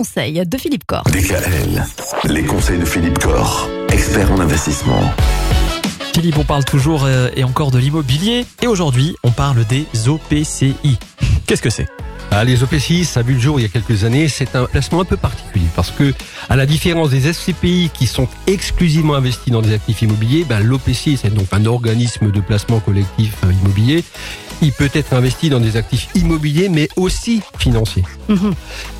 Conseil de Philippe Corr. DKL, les conseils de Philippe Corr, expert en investissement. Philippe, on parle toujours euh, et encore de l'immobilier et aujourd'hui on parle des OPCI. Qu'est-ce que c'est? Ah, les OPCI, ça a vu le jour il y a quelques années. C'est un placement un peu particulier parce que, à la différence des SCPI qui sont exclusivement investis dans des actifs immobiliers, ben, l'OPCI, c'est donc un organisme de placement collectif euh, immobilier. Il peut être investi dans des actifs immobiliers, mais aussi financiers. Mhm.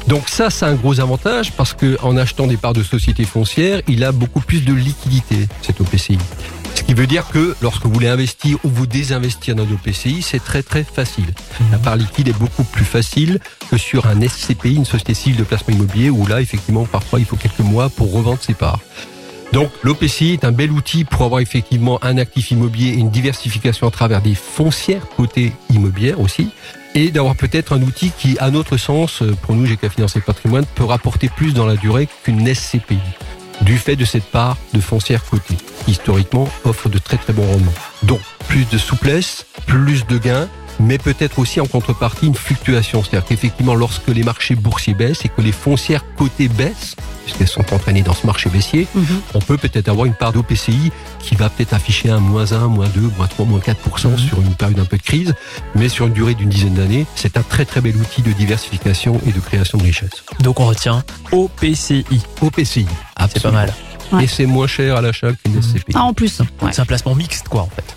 Donc ça, c'est un gros avantage parce que en achetant des parts de sociétés foncières, il a beaucoup plus de liquidité, cet OPCI. Ce qui veut dire que lorsque vous voulez investir ou vous désinvestir dans l'OPCI, c'est très très facile. Mhm. La part liquide est beaucoup plus facile que sur un SCPI, une société civile de placement immobilier, où là, effectivement, parfois, il faut quelques mois pour revendre ses parts. Donc l'OPCI est un bel outil pour avoir effectivement un actif immobilier et une diversification à travers des foncières côté immobilière aussi, et d'avoir peut-être un outil qui, à notre sens, pour nous, GK Financer Patrimoine, peut rapporter plus dans la durée qu'une SCPI, du fait de cette part de foncière côté, historiquement offre de très très bons rendements. Donc plus de souplesse, plus de gains, mais peut-être aussi en contrepartie une fluctuation. C'est-à-dire qu'effectivement, lorsque les marchés boursiers baissent et que les foncières cotées baissent, puisqu'elles sont entraînées dans ce marché baissier, mhm. on peut peut-être avoir une part d'OPCI qui va peut-être afficher un moins 1, moins 2, moins 3, moins 4% mhm. sur une période un peu de crise, mais sur une durée d'une dizaine d'années, c'est un très très bel outil de diversification et de création de richesse. Donc on retient OPCI. OPCI, c'est pas mal. Et c'est moins cher à l'achat qu'une SCPI. Ah, en plus. C'est un placement mixte, quoi, en fait.